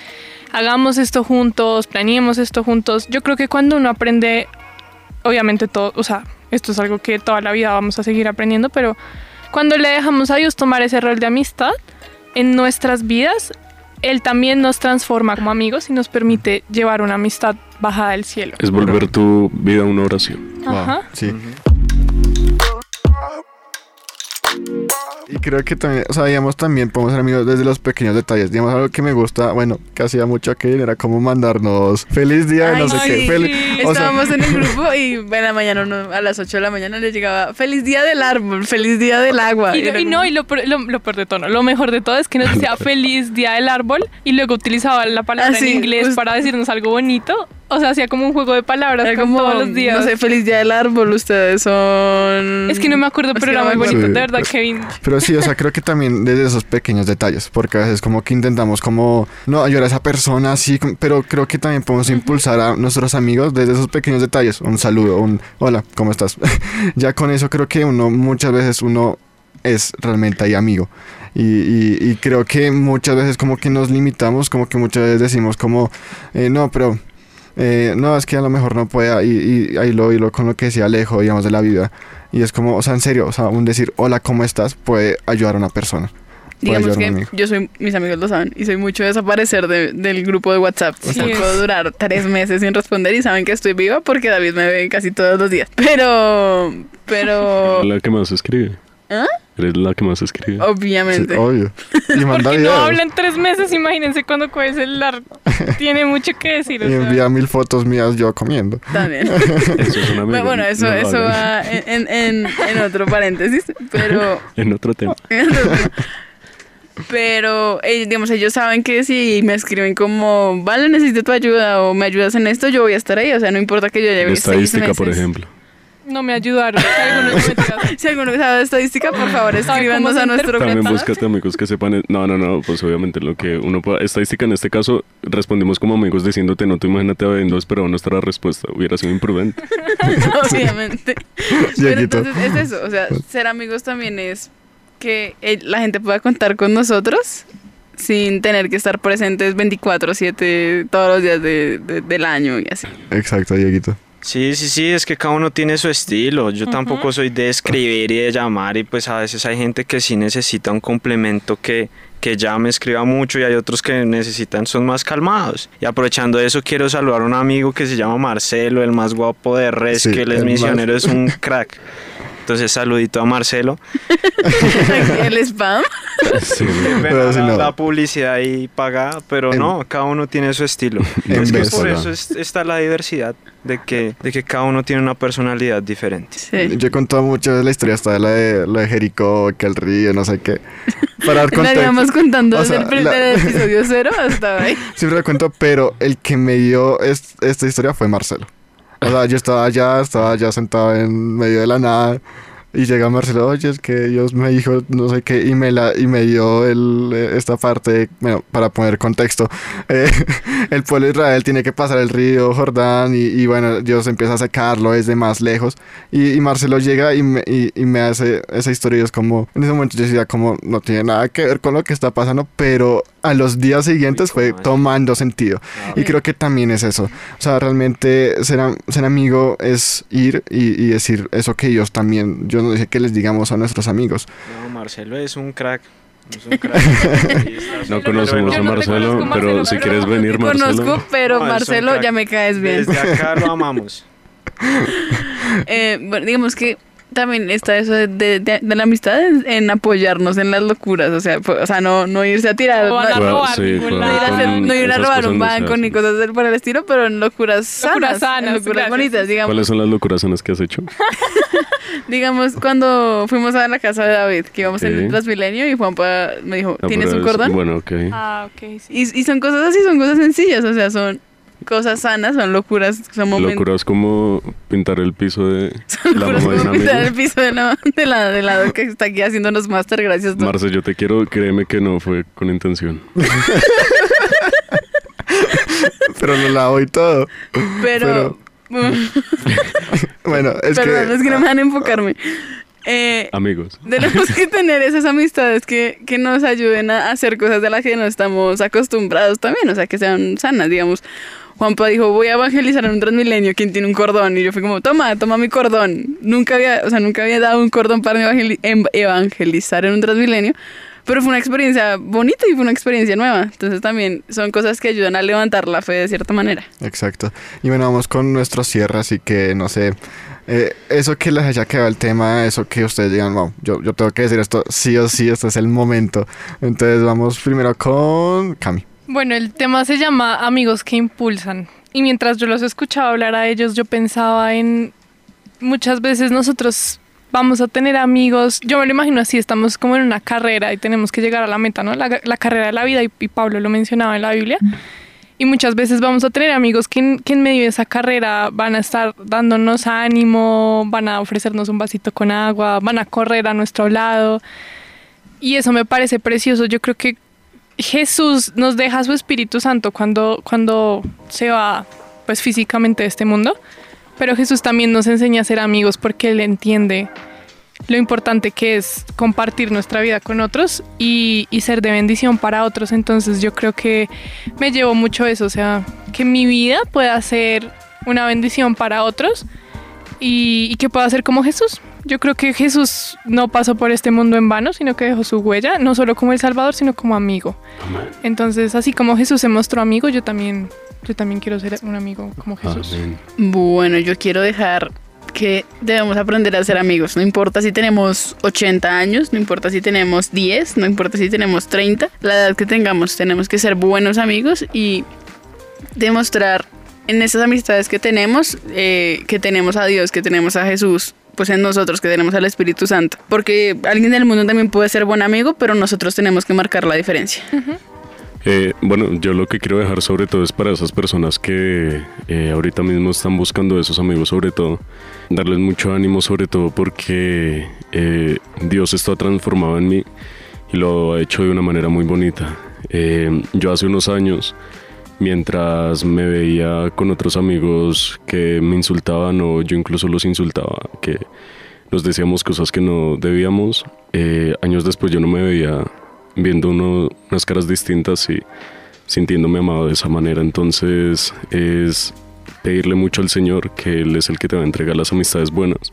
hagamos esto juntos, planeemos esto juntos. Yo creo que cuando uno aprende, obviamente todo, o sea, esto es algo que toda la vida vamos a seguir aprendiendo, pero cuando le dejamos a Dios tomar ese rol de amistad en nuestras vidas, Él también nos transforma como amigos y nos permite llevar una amistad bajada del cielo. Es volver tu vida una oración. Wow, Ajá. sí. Y creo que también, o sea, digamos, también podemos ser amigos desde los pequeños detalles. Digamos, algo que me gusta, bueno, que hacía mucho aquí era como mandarnos feliz día, de Ay, no sé qué. Feliz, o sea, Estábamos en el grupo y en la mañana, a las 8 de la mañana le llegaba feliz día del árbol, feliz día del agua. Y, no, como- y lo, lo, lo peor de todo, no, lo mejor de todo es que nos decía feliz día del árbol y luego utilizaba la palabra Ah, sí, en inglés justo. para decirnos algo bonito. O sea, hacía como un juego de palabras era como todos los días. no sé, feliz día del árbol, ustedes son... es que no me acuerdo, pero era muy bonito, Sí, de verdad, pues- Kevin. Pero sí, o sea, creo que también desde esos pequeños detalles, porque a veces como que intentamos como, no, ayudar a esa persona así, como- pero creo que también podemos impulsar a nuestros amigos desde esos pequeños detalles, un saludo, un hola, ¿cómo estás? ya con eso creo que uno, muchas veces uno es realmente ahí amigo. Y, y- y creo que muchas veces como que nos limitamos, como que muchas veces decimos como, eh, no, pero... eh, no, es que a lo mejor no pueda y, y ahí lo hilo con lo que decía Alejo, digamos, de la vida. Y es como, o sea, en serio, o sea, un decir hola, ¿cómo estás? puede ayudar a una persona. Digamos que yo soy, mis amigos lo saben, y soy mucho de desaparecer de- del grupo de WhatsApp. Sí. puedo durar tres meses sin responder y saben que estoy viva porque David me ve casi todos los días. Pero, pero, La que más escribe. ¿Ah? Eres la que más escribe. Sí, obviamente. obvio. Y manda Porque no hablan tres meses, imagínense cuando coge el celular. Tiene mucho que decir. o Y sea. envía mil fotos mías yo comiendo. También. Eso es un amigo. Bueno, bueno, eso, no eso va en, en, en, en otro paréntesis, pero... En otro tema. Pero, eh, digamos, ellos saben que si me escriben como, vale, necesito tu ayuda o me ayudas en esto, yo voy a estar ahí. O sea, no importa que yo En lleve seis estadística, por meses. ejemplo. No me ayudaron. Si alguno sabe estadística, por favor, ¿Sabe escríbanos a nuestro? También búscate amigos que sepan. No, no, no. Pues obviamente lo que uno pueda. Estadística en este caso, respondimos como amigos diciéndote, no, tú imagínate habiendo esperado nuestra respuesta. Hubiera sido imprudente. obviamente. Pero entonces es eso, o sea, ser amigos también es que eh, la gente pueda contar con nosotros sin tener que estar presentes 24/7 todos los días de- de- del año y así. Exacto, Dieguito. Sí, sí, sí, es que cada uno tiene su estilo. Yo tampoco soy de escribir y de llamar y pues a veces hay gente que sí necesita un complemento que, que llame, escriba mucho y hay otros que necesitan, son más calmados. Y aprovechando eso quiero saludar a un amigo que se llama Marcelo, el más guapo de Res, Sí, que él es el más- misionero, es un crack. Entonces saludito a Marcelo. El spam. Sí, Pero la, si no. la publicidad ahí pagada, pero En- no, cada uno tiene su estilo. En es que por eso es- está la diversidad, de que, de que cada uno tiene una personalidad diferente. Sí. Yo he contado muchas veces la historia hasta de la de, lo de Jericó, que el río, no sé qué. Para dar La contexto. llevamos contando O desde sea, el primer la- episodio cero hasta ahí. Siempre lo cuento, pero el que me dio es- esta historia fue Marcelo. O sea, yo estaba allá, estaba allá sentado en medio de la nada. Y llega Marcelo, oye, es que Dios me dijo no sé qué, y me, la, y me dio el, eh, esta parte, bueno, para poner contexto. eh, el pueblo de Israel tiene que pasar el río Jordán, y, y bueno, Dios empieza a secarlo desde más lejos. Y, y Marcelo llega y me, y, y me hace esa historia, y es como, en ese momento yo decía, como, no tiene nada que ver con lo que está pasando, pero a los días siguientes fue tomando sentido. Y creo que también es eso. O sea, realmente ser, ser amigo es ir y, y decir eso que ellos también, yo no sé que les digamos a nuestros amigos. No, Marcelo es un crack. Es un crack. No conocemos a no Marcelo, pero Marcelo, si quieres venir, Marcelo. conozco, pero No, Marcelo, ya me caes bien. Desde acá lo amamos. Eh, bueno, digamos que también está eso de, de- de- de la amistad en, en apoyarnos en las locuras, o sea, o sea no, no irse a tirar, O no, a robar sí, ir a, hacer- no ir a robar un banco ni cosas del- por el estilo, pero en locuras sanas, Locuras sanas, en locuras gracias. bonitas, digamos. ¿Cuáles son las locuras sanas que has hecho? Digamos, cuando fuimos a la casa de David, que íbamos en Ok. el Transmilenio y Juanpa me dijo, No, ¿tienes un cordón? Bueno, ok. Ah, ok, sí. Y, y son cosas así, son cosas sencillas, o sea, son cosas sanas, son locuras, son momentos. Locuras como pintar el piso de la locuras mamá de un como amigo. pisar el piso de la, de la, de la que está aquí haciéndonos máster, gracias. Doc. Marce, yo te quiero, créeme que no fue con intención. Pero lo lavo y todo. Pero, Bueno, es perdón, que... es que no me van a enfocarme. Eh, Amigos. tenemos que tener esas amistades que, que nos ayuden a hacer cosas de las que no estamos acostumbrados también, o sea, que sean sanas, digamos. Juanpa dijo, voy a evangelizar en un transmilenio, ¿quién tiene un cordón? Y yo fui como, toma, toma mi cordón. Nunca había, o sea, nunca había dado un cordón para em- evangelizar en un transmilenio, pero fue una experiencia bonita y fue una experiencia nueva. Entonces también son cosas que ayudan a levantar la fe de cierta manera. Exacto. Y bueno, vamos con nuestro cierre, así que no sé. eh, eso que les haya quedado el tema, eso que ustedes digan, wow, yo, yo tengo que decir esto, sí o sí, este es el momento. Entonces vamos primero con Cami. Bueno, el tema se llama Amigos que impulsan. Y mientras yo los escuchaba hablar a ellos, yo pensaba en muchas veces nosotros vamos a tener amigos, yo me lo imagino así, estamos como en una carrera y tenemos que llegar a la meta, ¿no? La, la carrera de la vida y, y Pablo lo mencionaba en la Biblia. Y muchas veces vamos a tener amigos que en, que en medio de esa carrera van a estar dándonos ánimo, van a ofrecernos un vasito con agua, van a correr a nuestro lado. Y eso me parece precioso. Yo creo que Jesús nos deja su Espíritu Santo cuando, cuando se va pues físicamente de este mundo, pero Jesús también nos enseña a ser amigos porque Él entiende lo importante que es compartir nuestra vida con otros y, y ser de bendición para otros. Entonces yo creo que me llevo mucho eso, o sea, que mi vida pueda ser una bendición para otros y, y que pueda ser como Jesús. Yo creo que Jesús no pasó por este mundo en vano, sino que dejó su huella, no solo como el Salvador, sino como amigo. Entonces, así como Jesús se mostró amigo, yo también, yo también quiero ser un amigo como Jesús. Amén. Bueno, yo quiero dejar que debemos aprender a ser amigos. No importa si tenemos 80 años, no importa si tenemos 10, no importa si tenemos 30, la edad que tengamos, tenemos que ser buenos amigos y demostrar en esas amistades que tenemos, eh, que tenemos a Dios, que tenemos a Jesús, pues en nosotros, que tenemos al Espíritu Santo. Porque alguien del mundo también puede ser buen amigo, pero nosotros tenemos que marcar la diferencia. Eh, bueno, yo lo que quiero dejar sobre todo es para esas personas que eh, ahorita mismo están buscando esos amigos sobre todo, darles mucho ánimo sobre todo porque eh, Dios está transformado en mí y lo ha hecho de una manera muy bonita. Eh, yo hace unos años, mientras me veía con otros amigos que me insultaban o yo incluso los insultaba, que nos decíamos cosas que no debíamos, eh, años después yo no me veía viendo uno- unas caras distintas y sintiéndome amado de esa manera. Entonces es pedirle mucho al Señor que Él es el que te va a entregar las amistades buenas.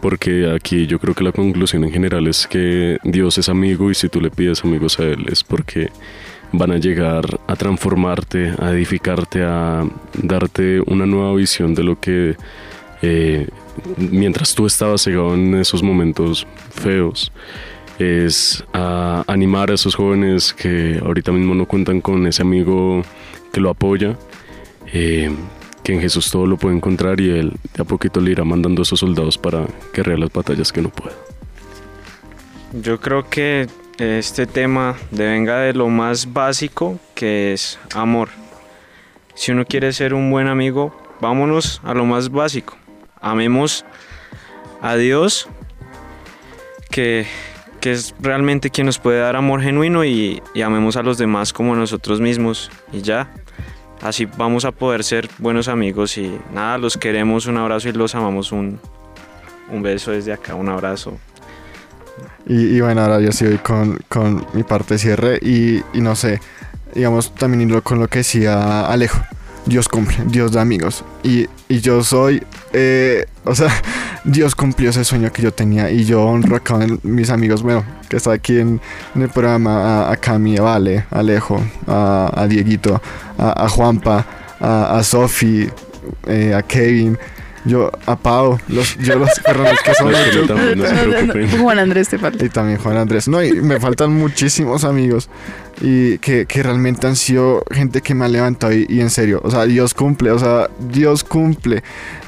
Porque aquí yo creo que la conclusión en general es que Dios es amigo y si tú le pides amigos a Él es porque van a llegar a transformarte, a edificarte, a darte una nueva visión de lo que eh, mientras tú estabas cegado en esos momentos feos, es a animar a esos jóvenes que ahorita mismo no cuentan con ese amigo que lo apoya, eh, que en Jesús todo lo puede encontrar y Él de a poquito le irá mandando a esos soldados para guerrear las batallas que no pueda. Yo creo que este tema devenga de lo más básico que es amor. Si uno quiere ser un buen amigo, vámonos a lo más básico. Amemos a Dios, que, que es realmente quien nos puede dar amor genuino y, y amemos a los demás como nosotros mismos. Y ya, así vamos a poder ser buenos amigos y nada, los queremos, un abrazo y los amamos. Un, un beso desde acá, un abrazo. Y, bueno, ahora yo sí voy con, con mi parte de cierre y, y no sé, digamos también con lo que decía Alejo. Dios cumple, Dios da amigos. Y, y yo soy, eh, o sea, Dios cumplió ese sueño que yo tenía y yo honro a mis amigos, bueno, que está aquí en, el programa, a, Cami, a Vale, a Alejo, a, Dieguito, a, Juanpa, a, a Sofi, eh, a Kevin, yo a Pau, los, yo los perrones que son Los que no no se. Juan Andrés te falta. Y también Juan Andrés. No, y me faltan muchísimos amigos. Y que, que realmente han sido gente que me ha levantado. Y, y en serio, o sea, Dios cumple. O sea, Dios cumple.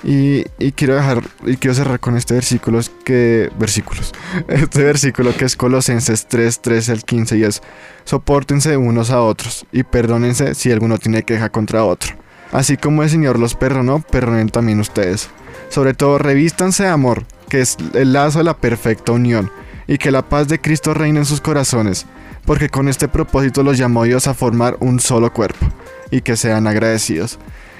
Y, y quiero dejar, y quiero cerrar con este versículo. es que, versículos. Este versículo que es Colosenses 3, 3 al 15. Y es: Sopórtense unos a otros. Y perdónense si alguno tiene queja contra otro. Así como el Señor los perdonó, perdonen también ustedes. Sobre todo, revístanse de amor, que es el lazo de la perfecta unión, y que la paz de Cristo reine en sus corazones, porque con este propósito los llamó Dios a formar un solo cuerpo, y que sean agradecidos.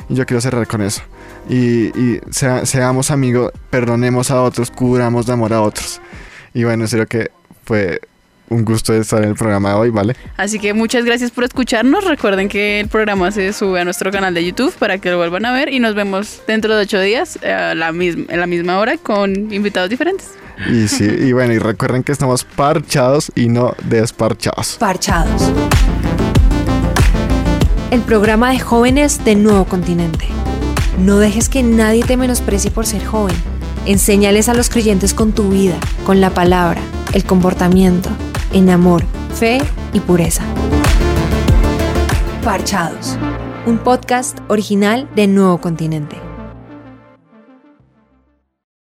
Y yo quiero cerrar con eso. Y, y sea- seamos amigos, perdonemos a otros, cubramos de amor a otros. Y bueno, en serio que fue un gusto estar en el programa de hoy, ¿vale? Así que muchas gracias por escucharnos. Recuerden que el programa se sube a nuestro canal de YouTube para que lo vuelvan a ver y nos vemos dentro de ocho días eh, a la misma, a la misma hora con invitados diferentes. Y sí, y bueno, y recuerden que estamos parchados y no desparchados. Parchados. El programa de jóvenes de Nuevo Continente. No dejes que nadie te menosprecie por ser joven. Enséñales a los creyentes con tu vida, con la palabra, el comportamiento, en amor, fe y pureza. Parchados. Un podcast original de Nuevo Continente.